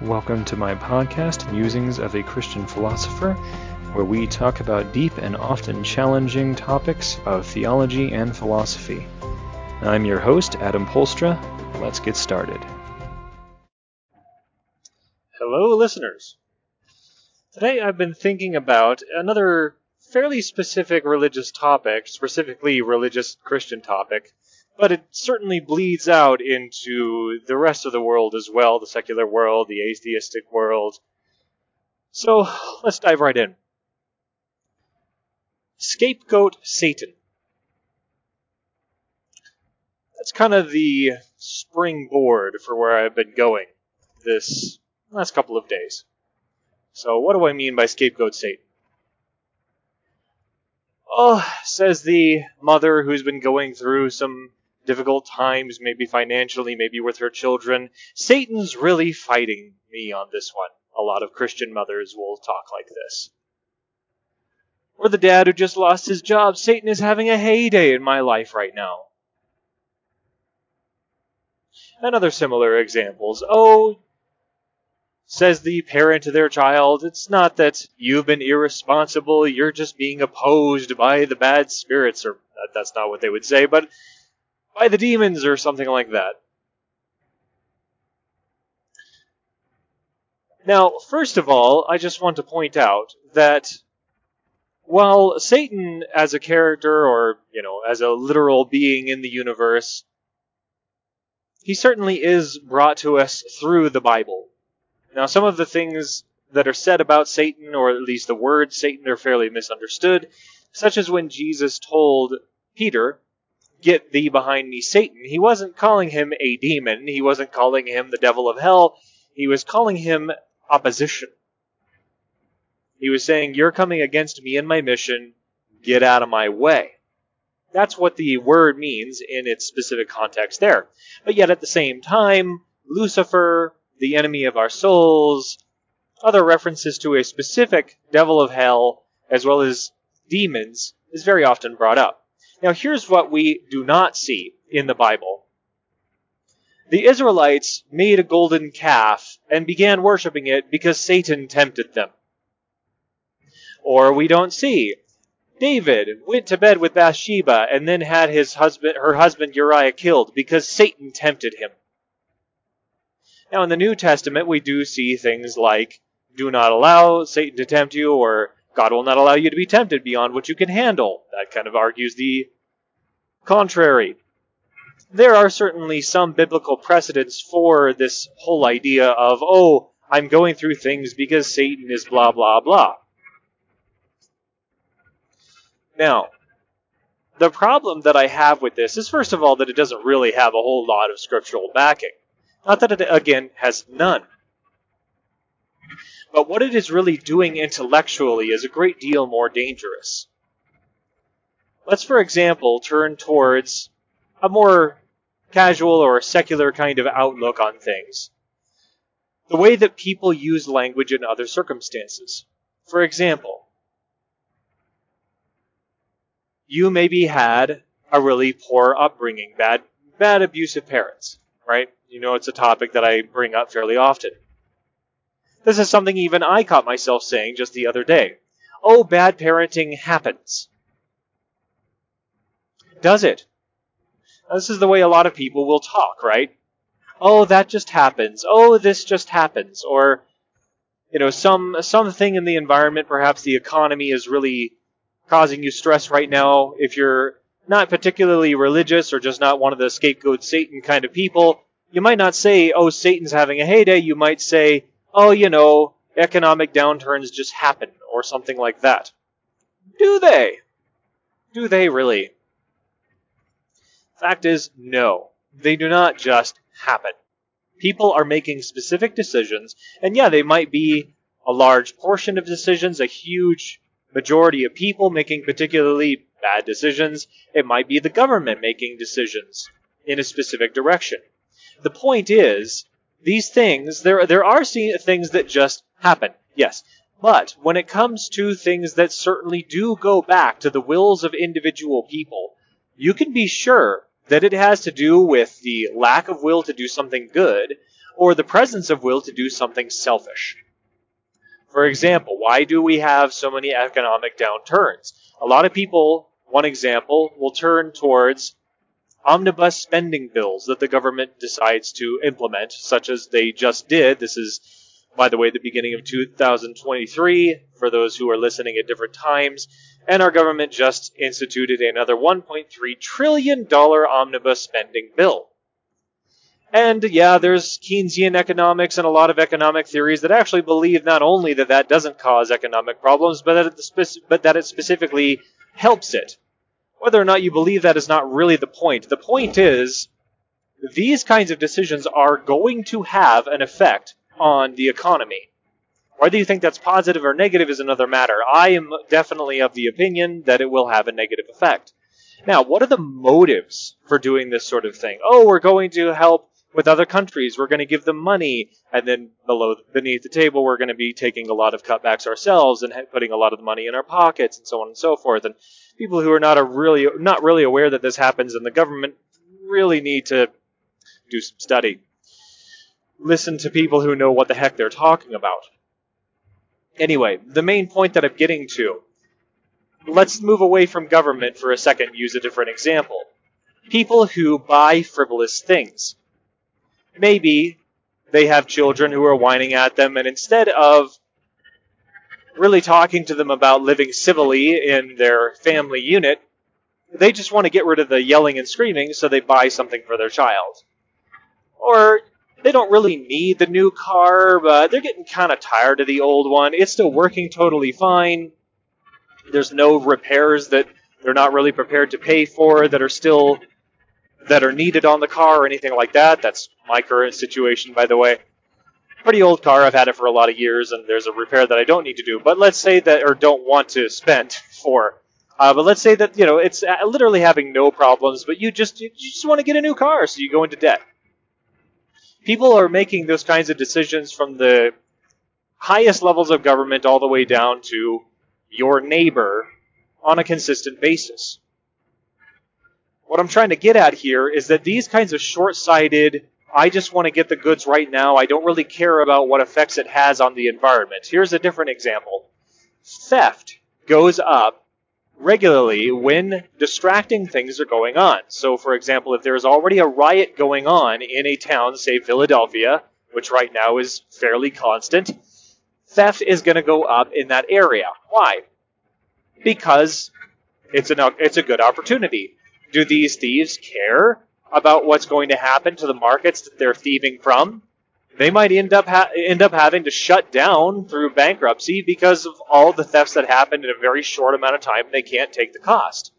Welcome to my podcast, Musings of a Christian Philosopher, where we talk about deep and often challenging topics of theology and philosophy. I'm your host, Adam Polstra. Let's get started. Hello, listeners. Today I've been thinking about another fairly specific religious topic, specifically religious Christian topic, but it certainly bleeds out into the rest of the world as well the secular world, the atheistic world. So let's dive right in. Scapegoat Satan. That's kind of the springboard for where I've been going this last couple of days. So, what do I mean by scapegoat Satan? Oh, says the mother who's been going through some difficult times, maybe financially, maybe with her children. Satan's really fighting me on this one. A lot of Christian mothers will talk like this. Or the dad who just lost his job. Satan is having a heyday in my life right now. And other similar examples. Oh, says the parent to their child, it's not that you've been irresponsible, you're just being opposed by the bad spirits, or that's not what they would say, but by the demons or something like that. Now, first of all, I just want to point out that while Satan as a character or, you know, as a literal being in the universe, he certainly is brought to us through the Bible. Now, some of the things that are said about Satan, or at least the word Satan, are fairly misunderstood, such as when Jesus told Peter Get thee behind me, Satan. He wasn't calling him a demon. He wasn't calling him the devil of hell. He was calling him opposition. He was saying, You're coming against me and my mission. Get out of my way. That's what the word means in its specific context there. But yet at the same time, Lucifer, the enemy of our souls, other references to a specific devil of hell, as well as demons, is very often brought up. Now, here's what we do not see in the Bible. The Israelites made a golden calf and began worshiping it because Satan tempted them. Or we don't see David went to bed with Bathsheba and then had his husband, her husband Uriah killed because Satan tempted him. Now, in the New Testament, we do see things like do not allow Satan to tempt you, or God will not allow you to be tempted beyond what you can handle. That kind of argues the contrary. There are certainly some biblical precedents for this whole idea of, oh, I'm going through things because Satan is blah, blah, blah. Now, the problem that I have with this is, first of all, that it doesn't really have a whole lot of scriptural backing. Not that it, again, has none. But what it is really doing intellectually is a great deal more dangerous. Let's, for example, turn towards a more casual or secular kind of outlook on things. The way that people use language in other circumstances. For example, you maybe had a really poor upbringing, bad, bad abusive parents, right? You know, it's a topic that I bring up fairly often. This is something even I caught myself saying just the other day. Oh, bad parenting happens. Does it? This is the way a lot of people will talk, right? Oh, that just happens. Oh, this just happens. Or, you know, some something in the environment, perhaps the economy is really causing you stress right now. If you're not particularly religious or just not one of the scapegoat Satan kind of people, you might not say, oh, Satan's having a heyday. You might say, oh, you know, economic downturns just happen or something like that. Do they? Do they really? Fact is, no. They do not just happen. People are making specific decisions, and yeah, they might be a large portion of decisions, a huge majority of people making particularly bad decisions. It might be the government making decisions in a specific direction. The point is, these things, there, there are things that just happen, yes. But when it comes to things that certainly do go back to the wills of individual people, you can be sure that it has to do with the lack of will to do something good, or the presence of will to do something selfish. For example, why do we have so many economic downturns? A lot of people, one example, will turn towards omnibus spending bills that the government decides to implement, such as they just did. This is, by the way, the beginning of 2023 for those who are listening at different times. And our government just instituted another $1.3 trillion omnibus spending bill. And yeah, there's Keynesian economics and a lot of economic theories that actually believe not only that that doesn't cause economic problems, but that it, but that it specifically helps it. Whether or not you believe that is not really the point. The point is, these kinds of decisions are going to have an effect on the economy. Whether you think that's positive or negative is another matter. I am definitely of the opinion that it will have a negative effect. Now, what are the motives for doing this sort of thing? Oh, we're going to help with other countries. We're going to give them money, and then below, beneath the table, we're going to be taking a lot of cutbacks ourselves and putting a lot of the money in our pockets, and so on and so forth. And people who are not a really not really aware that this happens in the government really need to do some study. Listen to people who know what the heck they're talking about. Anyway, the main point that I'm getting to. Let's move away from government for a second and use a different example. People who buy frivolous things maybe they have children who are whining at them, and instead of really talking to them about living civilly in their family unit, they just want to get rid of the yelling and screaming, so they buy something for their child. Or they don't really need the new car, but they're getting kind of tired of the old one. It's still working totally fine. There's no repairs that they're not really prepared to pay for that are still that are needed on the car or anything like that. That's my current situation, by the way. Pretty old car. I've had it for a lot of years, and there's a repair that I don't need to do. But let's say that, or don't want to spend for. Uh, but let's say that you know it's uh, literally having no problems, but you just you just want to get a new car, so you go into debt. People are making those kinds of decisions from the highest levels of government all the way down to your neighbor on a consistent basis. What I'm trying to get at here is that these kinds of short sighted, I just want to get the goods right now, I don't really care about what effects it has on the environment. Here's a different example theft goes up regularly when distracting things are going on. So, for example, if there's already a riot going on in a town, say Philadelphia, which right now is fairly constant, theft is going to go up in that area. Why? Because it's an it's a good opportunity do these thieves care about what's going to happen to the markets that they're thieving from? They might end up ha- end up having to shut down through bankruptcy because of all the thefts that happened in a very short amount of time. They can't take the cost.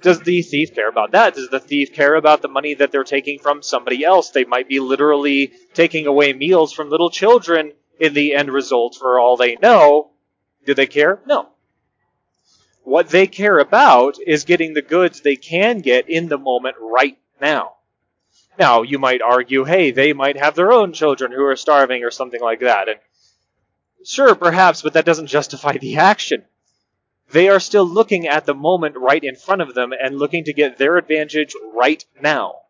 Does the thief care about that? Does the thief care about the money that they're taking from somebody else? They might be literally taking away meals from little children in the end result for all they know. Do they care? No. What they care about is getting the goods they can get in the moment right now. Now, you might argue, hey, they might have their own children who are starving or something like that. And sure, perhaps, but that doesn't justify the action. They are still looking at the moment right in front of them and looking to get their advantage right now.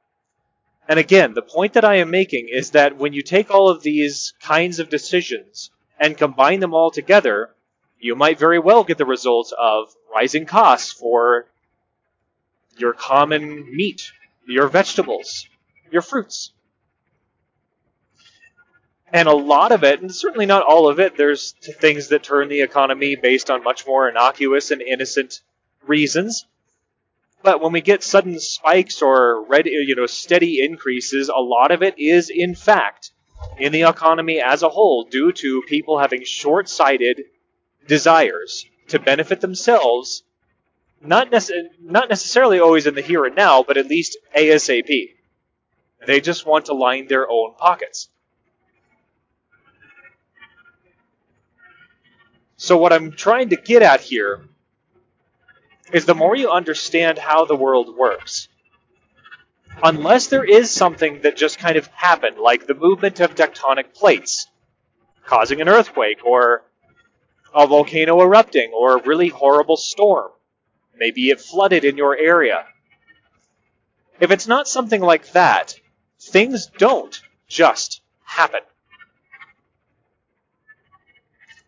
And again, the point that I am making is that when you take all of these kinds of decisions and combine them all together, you might very well get the results of rising costs for your common meat, your vegetables, your fruits. And a lot of it, and certainly not all of it, there's things that turn the economy based on much more innocuous and innocent reasons. But when we get sudden spikes or red, you know, steady increases, a lot of it is in fact in the economy as a whole due to people having short-sighted desires to benefit themselves, not, nece- not necessarily always in the here and now, but at least ASAP. They just want to line their own pockets. So, what I'm trying to get at here is the more you understand how the world works, unless there is something that just kind of happened, like the movement of tectonic plates causing an earthquake or a volcano erupting or a really horrible storm. Maybe it flooded in your area. If it's not something like that, things don't just happen.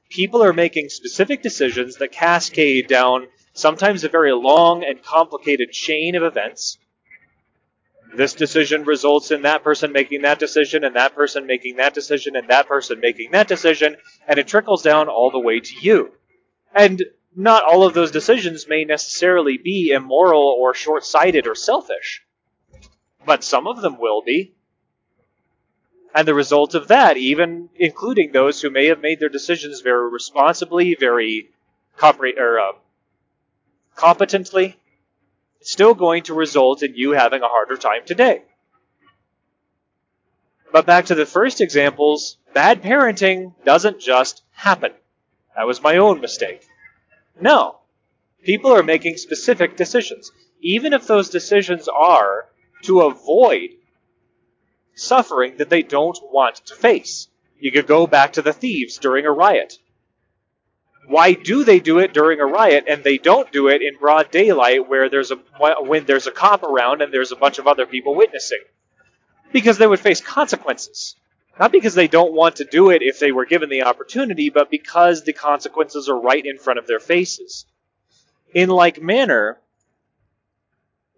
People are making specific decisions that cascade down sometimes a very long and complicated chain of events. This decision results in that person making that decision, and that person making that decision, and that person making that decision, and it trickles down all the way to you. And not all of those decisions may necessarily be immoral or short sighted or selfish, but some of them will be. And the result of that, even including those who may have made their decisions very responsibly, very compre- or, uh, competently, it's still going to result in you having a harder time today. But back to the first examples, bad parenting doesn't just happen. That was my own mistake. No. People are making specific decisions. Even if those decisions are to avoid suffering that they don't want to face. You could go back to the thieves during a riot. Why do they do it during a riot and they don't do it in broad daylight where there's a when there's a cop around and there's a bunch of other people witnessing? Because they would face consequences. Not because they don't want to do it if they were given the opportunity, but because the consequences are right in front of their faces. In like manner,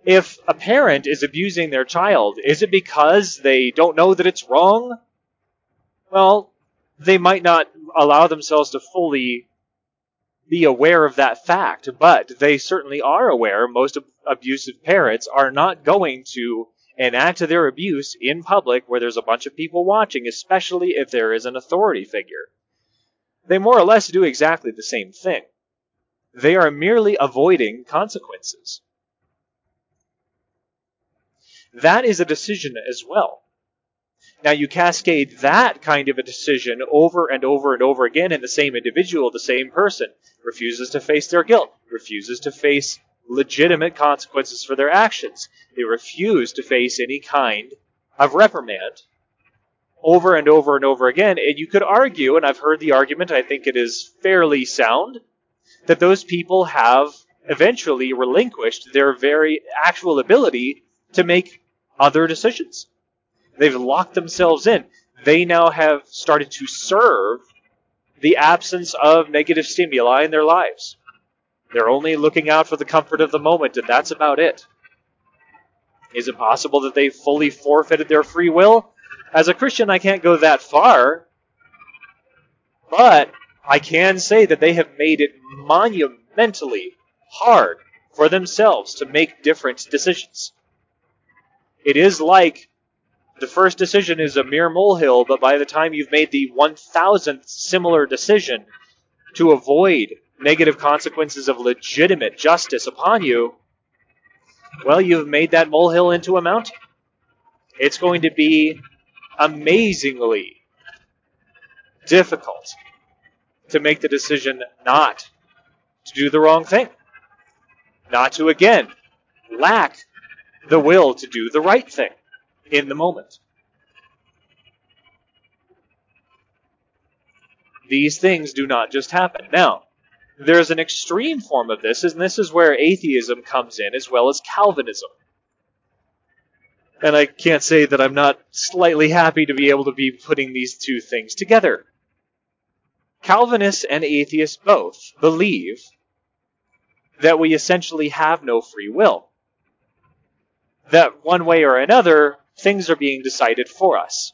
if a parent is abusing their child, is it because they don't know that it's wrong? Well, they might not allow themselves to fully be aware of that fact, but they certainly are aware most abusive parents are not going to enact their abuse in public where there's a bunch of people watching, especially if there is an authority figure. They more or less do exactly the same thing. They are merely avoiding consequences. That is a decision as well. Now you cascade that kind of a decision over and over and over again in the same individual, the same person, refuses to face their guilt, refuses to face legitimate consequences for their actions. They refuse to face any kind of reprimand over and over and over again. And you could argue, and I've heard the argument, I think it is fairly sound, that those people have eventually relinquished their very actual ability to make other decisions. They've locked themselves in. They now have started to serve the absence of negative stimuli in their lives. They're only looking out for the comfort of the moment, and that's about it. Is it possible that they fully forfeited their free will? As a Christian, I can't go that far, but I can say that they have made it monumentally hard for themselves to make different decisions. It is like the first decision is a mere molehill, but by the time you've made the 1000th similar decision to avoid negative consequences of legitimate justice upon you, well, you've made that molehill into a mountain. It's going to be amazingly difficult to make the decision not to do the wrong thing, not to again lack the will to do the right thing in the moment. These things do not just happen. Now, there's an extreme form of this, and this is where atheism comes in as well as Calvinism. And I can't say that I'm not slightly happy to be able to be putting these two things together. Calvinists and atheists both believe that we essentially have no free will. That one way or another, things are being decided for us.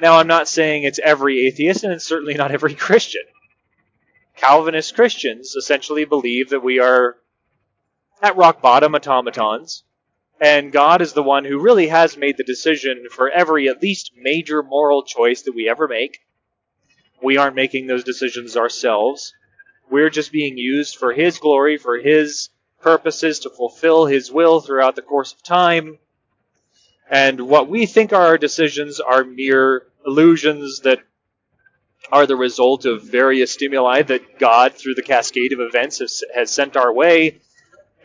Now, I'm not saying it's every atheist, and it's certainly not every Christian. Calvinist Christians essentially believe that we are at rock bottom automatons, and God is the one who really has made the decision for every at least major moral choice that we ever make. We aren't making those decisions ourselves. We're just being used for His glory, for His purposes, to fulfill His will throughout the course of time. And what we think are our decisions are mere illusions that are the result of various stimuli that God, through the cascade of events, has, has sent our way,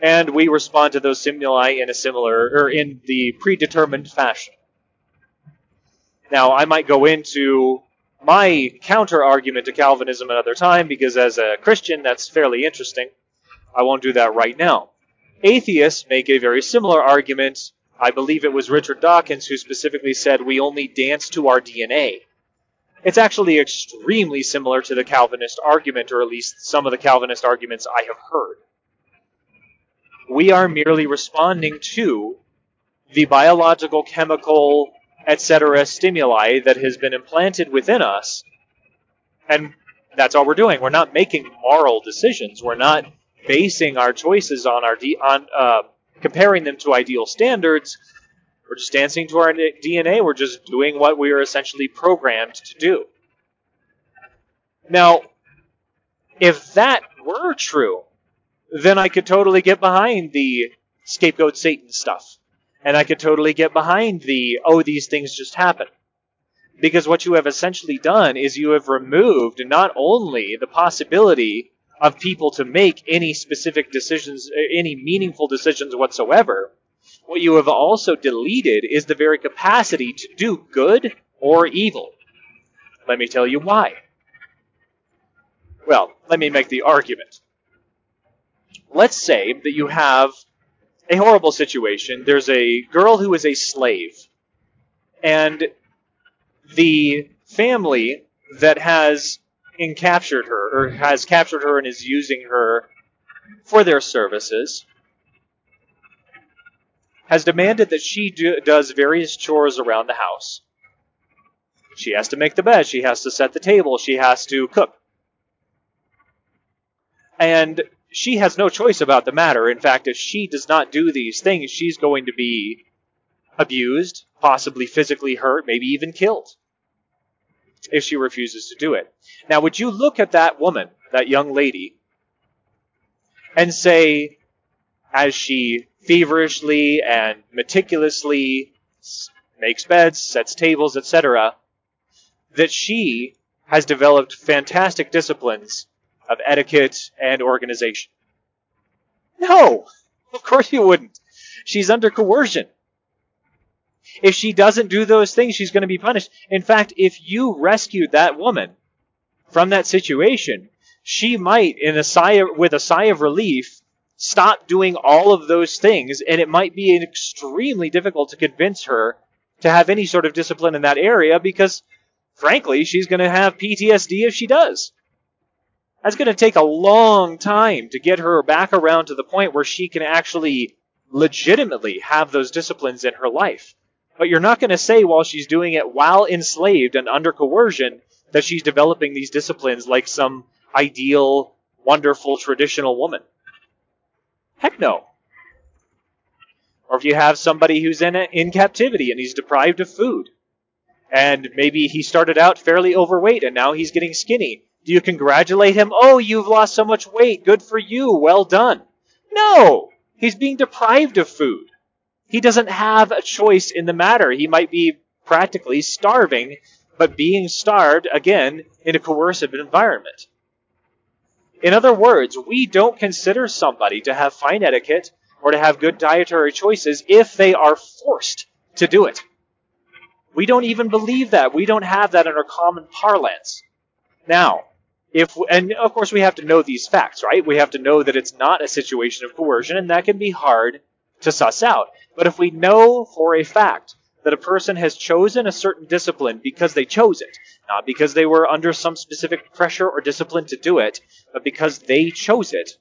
and we respond to those stimuli in a similar or in the predetermined fashion. Now, I might go into my counter argument to Calvinism another time because, as a Christian, that's fairly interesting. I won't do that right now. Atheists make a very similar argument I believe it was Richard Dawkins who specifically said we only dance to our DNA. It's actually extremely similar to the Calvinist argument, or at least some of the Calvinist arguments I have heard. We are merely responding to the biological, chemical, etc. stimuli that has been implanted within us, and that's all we're doing. We're not making moral decisions. We're not basing our choices on our de- on uh, comparing them to ideal standards. We're just dancing to our DNA. We're just doing what we are essentially programmed to do. Now, if that were true, then I could totally get behind the scapegoat Satan stuff. And I could totally get behind the, oh, these things just happen. Because what you have essentially done is you have removed not only the possibility of people to make any specific decisions, any meaningful decisions whatsoever, what you have also deleted is the very capacity to do good or evil. Let me tell you why. Well, let me make the argument. Let's say that you have a horrible situation. There's a girl who is a slave, and the family that has captured her, or has captured her and is using her for their services, has demanded that she do, does various chores around the house. She has to make the bed, she has to set the table, she has to cook. And she has no choice about the matter. In fact, if she does not do these things, she's going to be abused, possibly physically hurt, maybe even killed if she refuses to do it. Now, would you look at that woman, that young lady, and say, as she feverishly and meticulously makes beds, sets tables, etc., that she has developed fantastic disciplines of etiquette and organization? No, of course you wouldn't. She's under coercion. If she doesn't do those things, she's going to be punished. In fact, if you rescued that woman from that situation, she might, in a sigh of, with a sigh of relief, stop doing all of those things, and it might be extremely difficult to convince her to have any sort of discipline in that area because, frankly, she's going to have PTSD if she does. That's going to take a long time to get her back around to the point where she can actually legitimately have those disciplines in her life. But you're not going to say while she's doing it while enslaved and under coercion that she's developing these disciplines like some ideal, wonderful, traditional woman. Heck no. Or if you have somebody who's in, in captivity and he's deprived of food, and maybe he started out fairly overweight and now he's getting skinny, do you congratulate him? Oh, you've lost so much weight. Good for you. Well done. No! He's being deprived of food. He doesn't have a choice in the matter. He might be practically starving, but being starved, again, in a coercive environment. In other words, we don't consider somebody to have fine etiquette or to have good dietary choices if they are forced to do it. We don't even believe that. We don't have that in our common parlance. Now, if and of course we have to know these facts, right? We have to know that it's not a situation of coercion, and that can be hard to suss out. But if we know for a fact that a person has chosen a certain discipline because they chose it, not because they were under some specific pressure or discipline to do it, but because they chose it,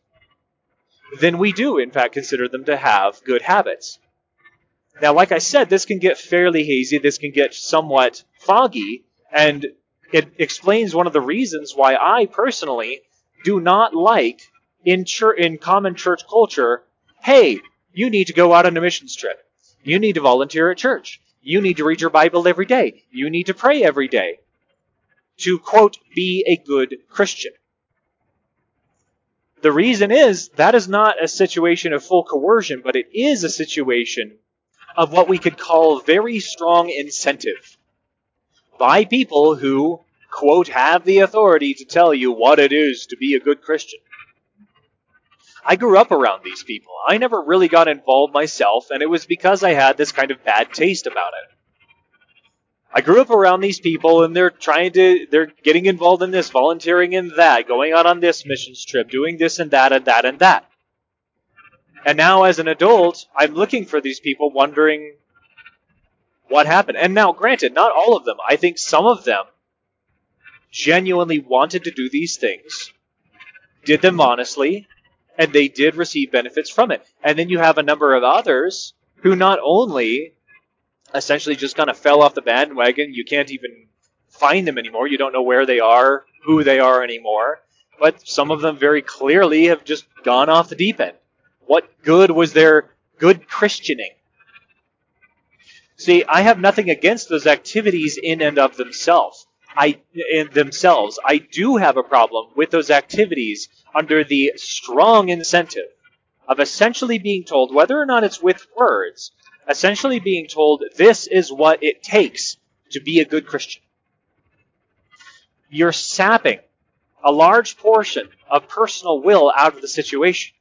then we do, in fact, consider them to have good habits. Now, like I said, this can get fairly hazy, this can get somewhat foggy, and it explains one of the reasons why I personally do not like in church, in common church culture, hey, you need to go out on a missions trip. You need to volunteer at church. You need to read your Bible every day. You need to pray every day. To, quote, be a good Christian. The reason is that is not a situation of full coercion, but it is a situation of what we could call very strong incentive by people who, quote, have the authority to tell you what it is to be a good Christian. I grew up around these people. I never really got involved myself, and it was because I had this kind of bad taste about it. I grew up around these people, and they're trying to, they're getting involved in this, volunteering in that, going out on this missions trip, doing this and that and that and that. And now, as an adult, I'm looking for these people, wondering what happened. And now, granted, not all of them. I think some of them genuinely wanted to do these things, did them honestly, and they did receive benefits from it. And then you have a number of others who not only essentially just kind of fell off the bandwagon, you can't even find them anymore, you don't know where they are, who they are anymore, but some of them very clearly have just gone off the deep end. What good was their good Christianing? See, I have nothing against those activities in and of themselves. I in themselves. I do have a problem with those activities under the strong incentive of essentially being told, whether or not it's with words, essentially being told this is what it takes to be a good Christian. You're sapping a large portion of personal will out of the situation.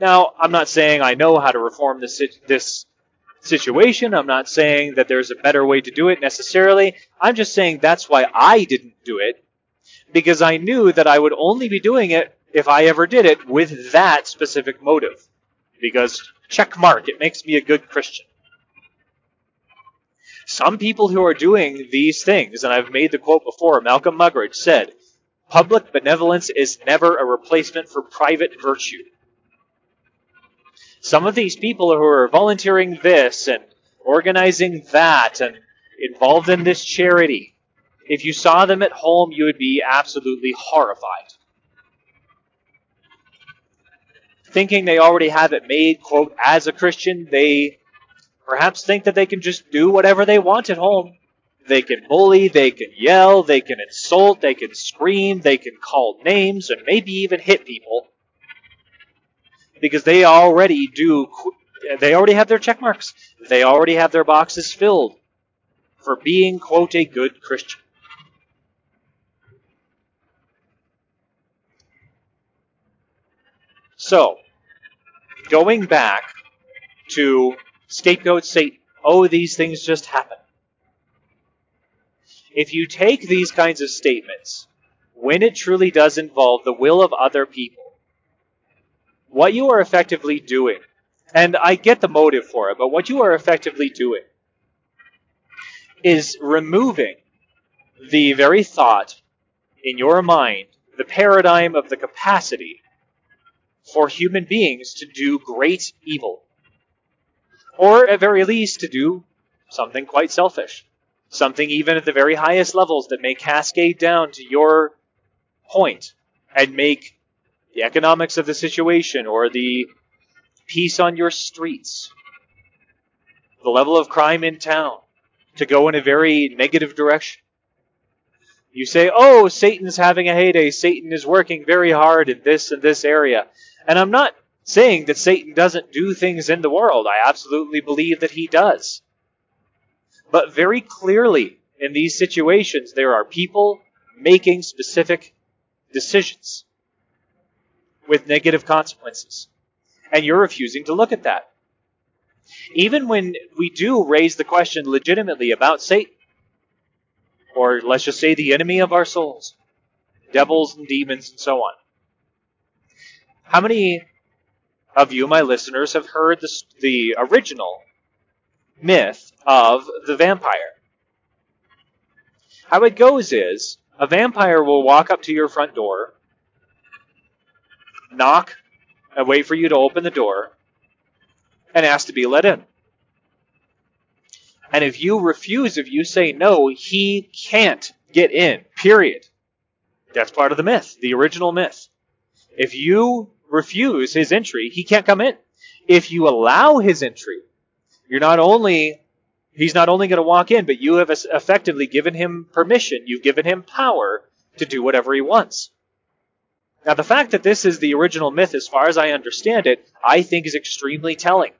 Now, I'm not saying I know how to reform this, this situation. I'm not saying that there's a better way to do it necessarily. I'm just saying that's why I didn't do it, because I knew that I would only be doing it if I ever did it with that specific motive. Because, check mark, it makes me a good Christian. Some people who are doing these things, and I've made the quote before, Malcolm Muggeridge said, Public benevolence is never a replacement for private virtue. Some of these people who are volunteering this and organizing that and involved in this charity, if you saw them at home, you would be absolutely horrified. Thinking they already have it made, quote, as a Christian, they perhaps think that they can just do whatever they want at home. They can bully, they can yell, they can insult, they can scream, they can call names, and maybe even hit people because they already do they already have their check marks. They already have their boxes filled for being quote a good Christian. So, going back to scapegoat Satan, oh, these things just happen. If you take these kinds of statements, when it truly does involve the will of other people, what you are effectively doing, and I get the motive for it, but what you are effectively doing is removing the very thought in your mind, the paradigm of the capacity for human beings to do great evil. Or at very least to do something quite selfish. Something even at the very highest levels that may cascade down to your point and make the economics of the situation or the peace on your streets, the level of crime in town, to go in a very negative direction. You say, oh, Satan's having a heyday. Satan is working very hard in this and this area. And I'm not saying that Satan doesn't do things in the world. I absolutely believe that he does. But very clearly, in these situations, there are people making specific decisions with negative consequences. And you're refusing to look at that. Even when we do raise the question legitimately about Satan, or let's just say the enemy of our souls, devils and demons and so on. How many of you, my listeners, have heard the, the original myth of the vampire? How it goes is a vampire will walk up to your front door knock and wait for you to open the door and ask to be let in. And if you refuse, if you say no, he can't get in, period. That's part of the myth, the original myth. If you refuse his entry, he can't come in. If you allow his entry, you're not only he's not only going to walk in, but you have effectively given him permission, you've given him power to do whatever he wants. Now, the fact that this is the original myth, as far as I understand it, I think is extremely telling.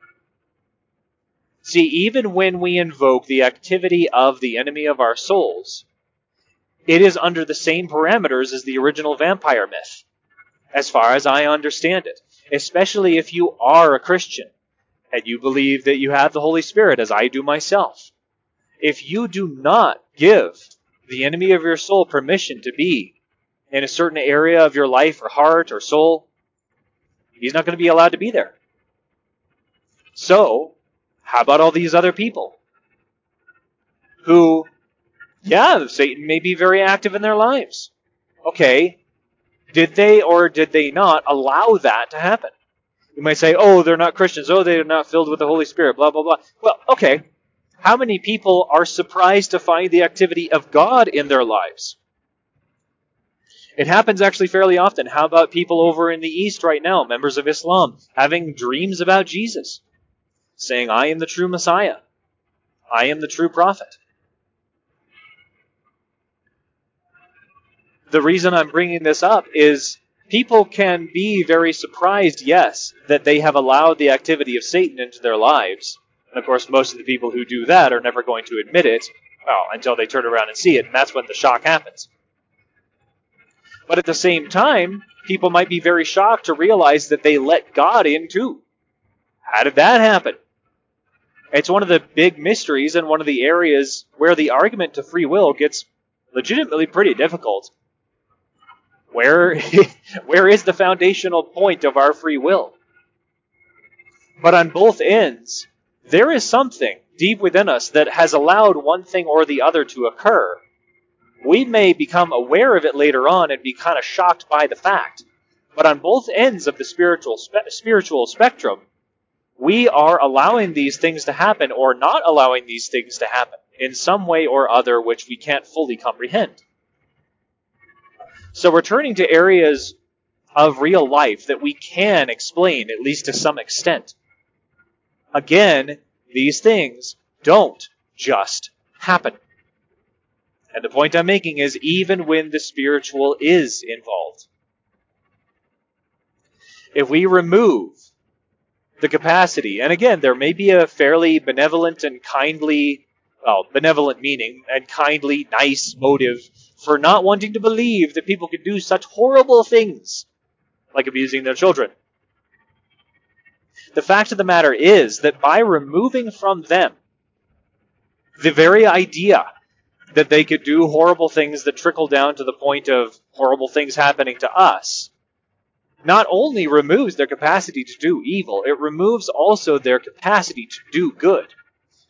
See, even when we invoke the activity of the enemy of our souls, it is under the same parameters as the original vampire myth, as far as I understand it. Especially if you are a Christian and you believe that you have the Holy Spirit, as I do myself. If you do not give the enemy of your soul permission to be in a certain area of your life or heart or soul, He's not going to be allowed to be there. So, how about all these other people who, yeah, Satan may be very active in their lives. Okay, did they or did they not allow that to happen? You might say, oh, they're not Christians. Oh, they're not filled with the Holy Spirit, blah, blah, blah. Well, okay. How many people are surprised to find the activity of God in their lives? It happens actually fairly often. How about people over in the East right now, members of Islam, having dreams about Jesus? Saying, I am the true Messiah. I am the true prophet. The reason I'm bringing this up is people can be very surprised, yes, that they have allowed the activity of Satan into their lives. And of course, most of the people who do that are never going to admit it, well, until they turn around and see it, and that's when the shock happens. But at the same time, people might be very shocked to realize that they let God in too. How did that happen? It's one of the big mysteries and one of the areas where the argument to free will gets legitimately pretty difficult. Where, where is the foundational point of our free will? But on both ends, there is something deep within us that has allowed one thing or the other to occur we may become aware of it later on and be kind of shocked by the fact. But on both ends of the spiritual spe- spiritual spectrum, we are allowing these things to happen or not allowing these things to happen in some way or other which we can't fully comprehend. So we're to areas of real life that we can explain, at least to some extent. Again, these things don't just happen. And the point I'm making is even when the spiritual is involved, if we remove the capacity, and again, there may be a fairly benevolent and kindly, well, benevolent meaning and kindly, nice motive for not wanting to believe that people can do such horrible things like abusing their children. The fact of the matter is that by removing from them the very idea that they could do horrible things that trickle down to the point of horrible things happening to us not only removes their capacity to do evil, it removes also their capacity to do good.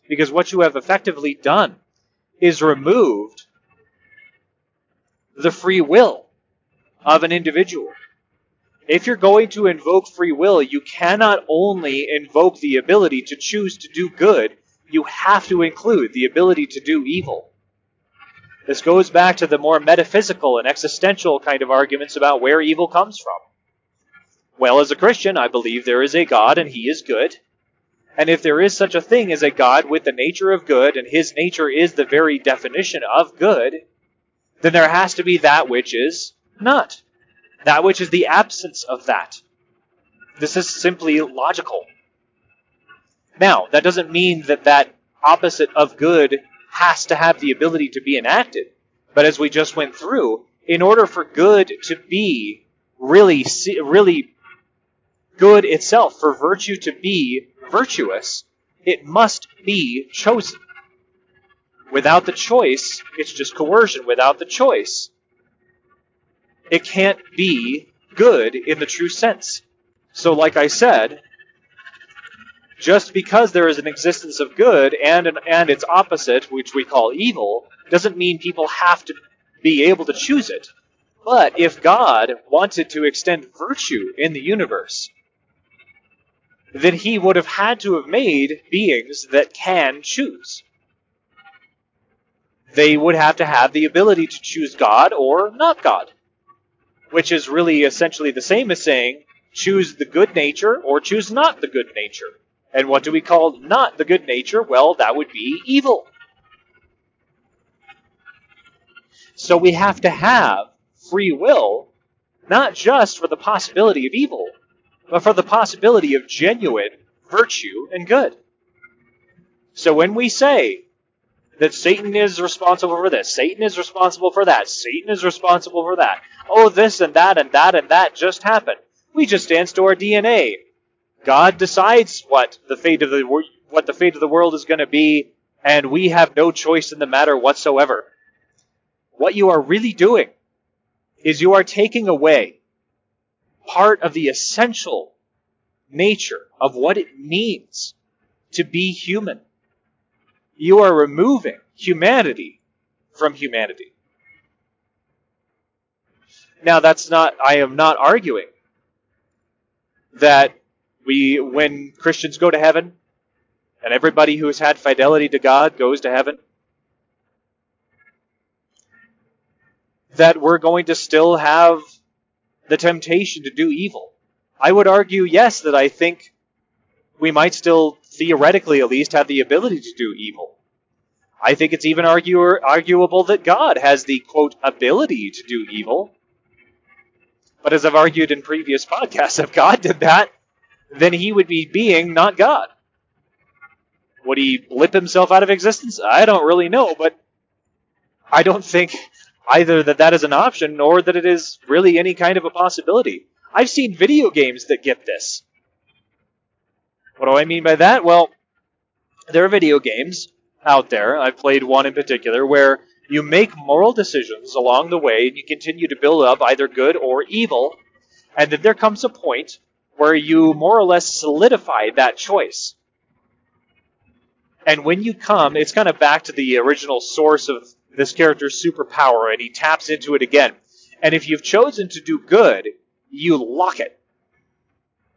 Because what you have effectively done is removed the free will of an individual. If you're going to invoke free will, you cannot only invoke the ability to choose to do good, you have to include the ability to do evil. This goes back to the more metaphysical and existential kind of arguments about where evil comes from. Well, as a Christian, I believe there is a God and he is good. And if there is such a thing as a God with the nature of good, and his nature is the very definition of good, then there has to be that which is not. That which is the absence of that. This is simply logical. Now, that doesn't mean that that opposite of good has to have the ability to be enacted. But as we just went through, in order for good to be really, really good itself, for virtue to be virtuous, it must be chosen. Without the choice, it's just coercion. Without the choice, it can't be good in the true sense. So, like I said, just because there is an existence of good and an, and its opposite, which we call evil, doesn't mean people have to be able to choose it. But if God wanted to extend virtue in the universe, then he would have had to have made beings that can choose. They would have to have the ability to choose God or not God, which is really essentially the same as saying choose the good nature or choose not the good nature. And what do we call not the good nature? Well, that would be evil. So we have to have free will, not just for the possibility of evil, but for the possibility of genuine virtue and good. So when we say that Satan is responsible for this, Satan is responsible for that, Satan is responsible for that, oh, this and that and that and that just happened, we just dance to our DNA God decides what the fate of the what the fate of the world is going to be, and we have no choice in the matter whatsoever. What you are really doing is you are taking away part of the essential nature of what it means to be human. You are removing humanity from humanity. Now, that's not, I am not arguing that we, when Christians go to heaven, and everybody who has had fidelity to God goes to heaven, that we're going to still have the temptation to do evil. I would argue, yes, that I think we might still, theoretically at least, have the ability to do evil. I think it's even argue, arguable that God has the, quote, ability to do evil. But as I've argued in previous podcasts, if God did that, then he would be being, not God. Would he blip himself out of existence? I don't really know, but I don't think either that that is an option nor that it is really any kind of a possibility. I've seen video games that get this. What do I mean by that? Well, there are video games out there. I've played one in particular where you make moral decisions along the way and you continue to build up either good or evil, and then there comes a point where you more or less solidify that choice. And when you come, it's kind of back to the original source of this character's superpower, and he taps into it again. And if you've chosen to do good, you lock it.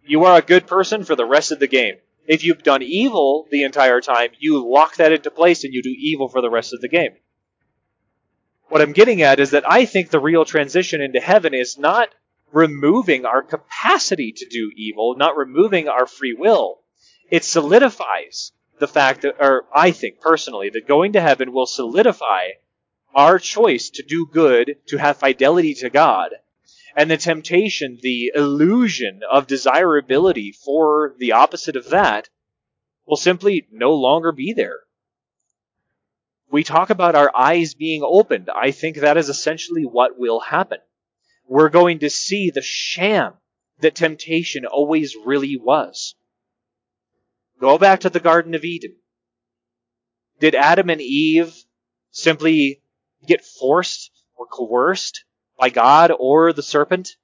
You are a good person for the rest of the game. If you've done evil the entire time, you lock that into place and you do evil for the rest of the game. What I'm getting at is that I think the real transition into heaven is not removing our capacity to do evil, not removing our free will. It solidifies the fact that, or I think personally, that going to heaven will solidify our choice to do good, to have fidelity to God, and the temptation, the illusion of desirability for the opposite of that will simply no longer be there. We talk about our eyes being opened. I think that is essentially what will happen. We're going to see the sham that temptation always really was. Go back to the Garden of Eden. Did Adam and Eve simply get forced or coerced by God or the serpent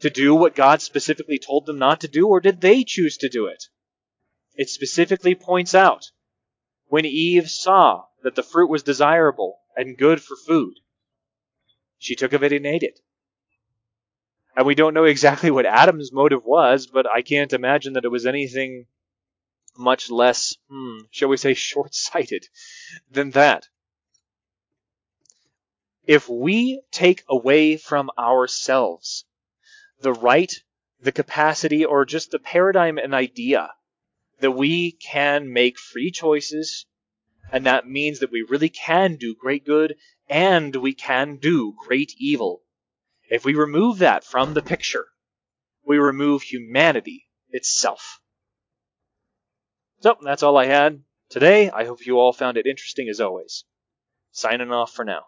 to do what God specifically told them not to do, or did they choose to do it? It specifically points out when Eve saw that the fruit was desirable and good for food, she took of it and ate it. And we don't know exactly what Adam's motive was, but I can't imagine that it was anything much less, hmm, shall we say, short sighted than that. If we take away from ourselves the right, the capacity, or just the paradigm and idea that we can make free choices, and that means that we really can do great good and we can do great evil. If we remove that from the picture, we remove humanity itself. So, that's all I had today. I hope you all found it interesting as always. Signing off for now.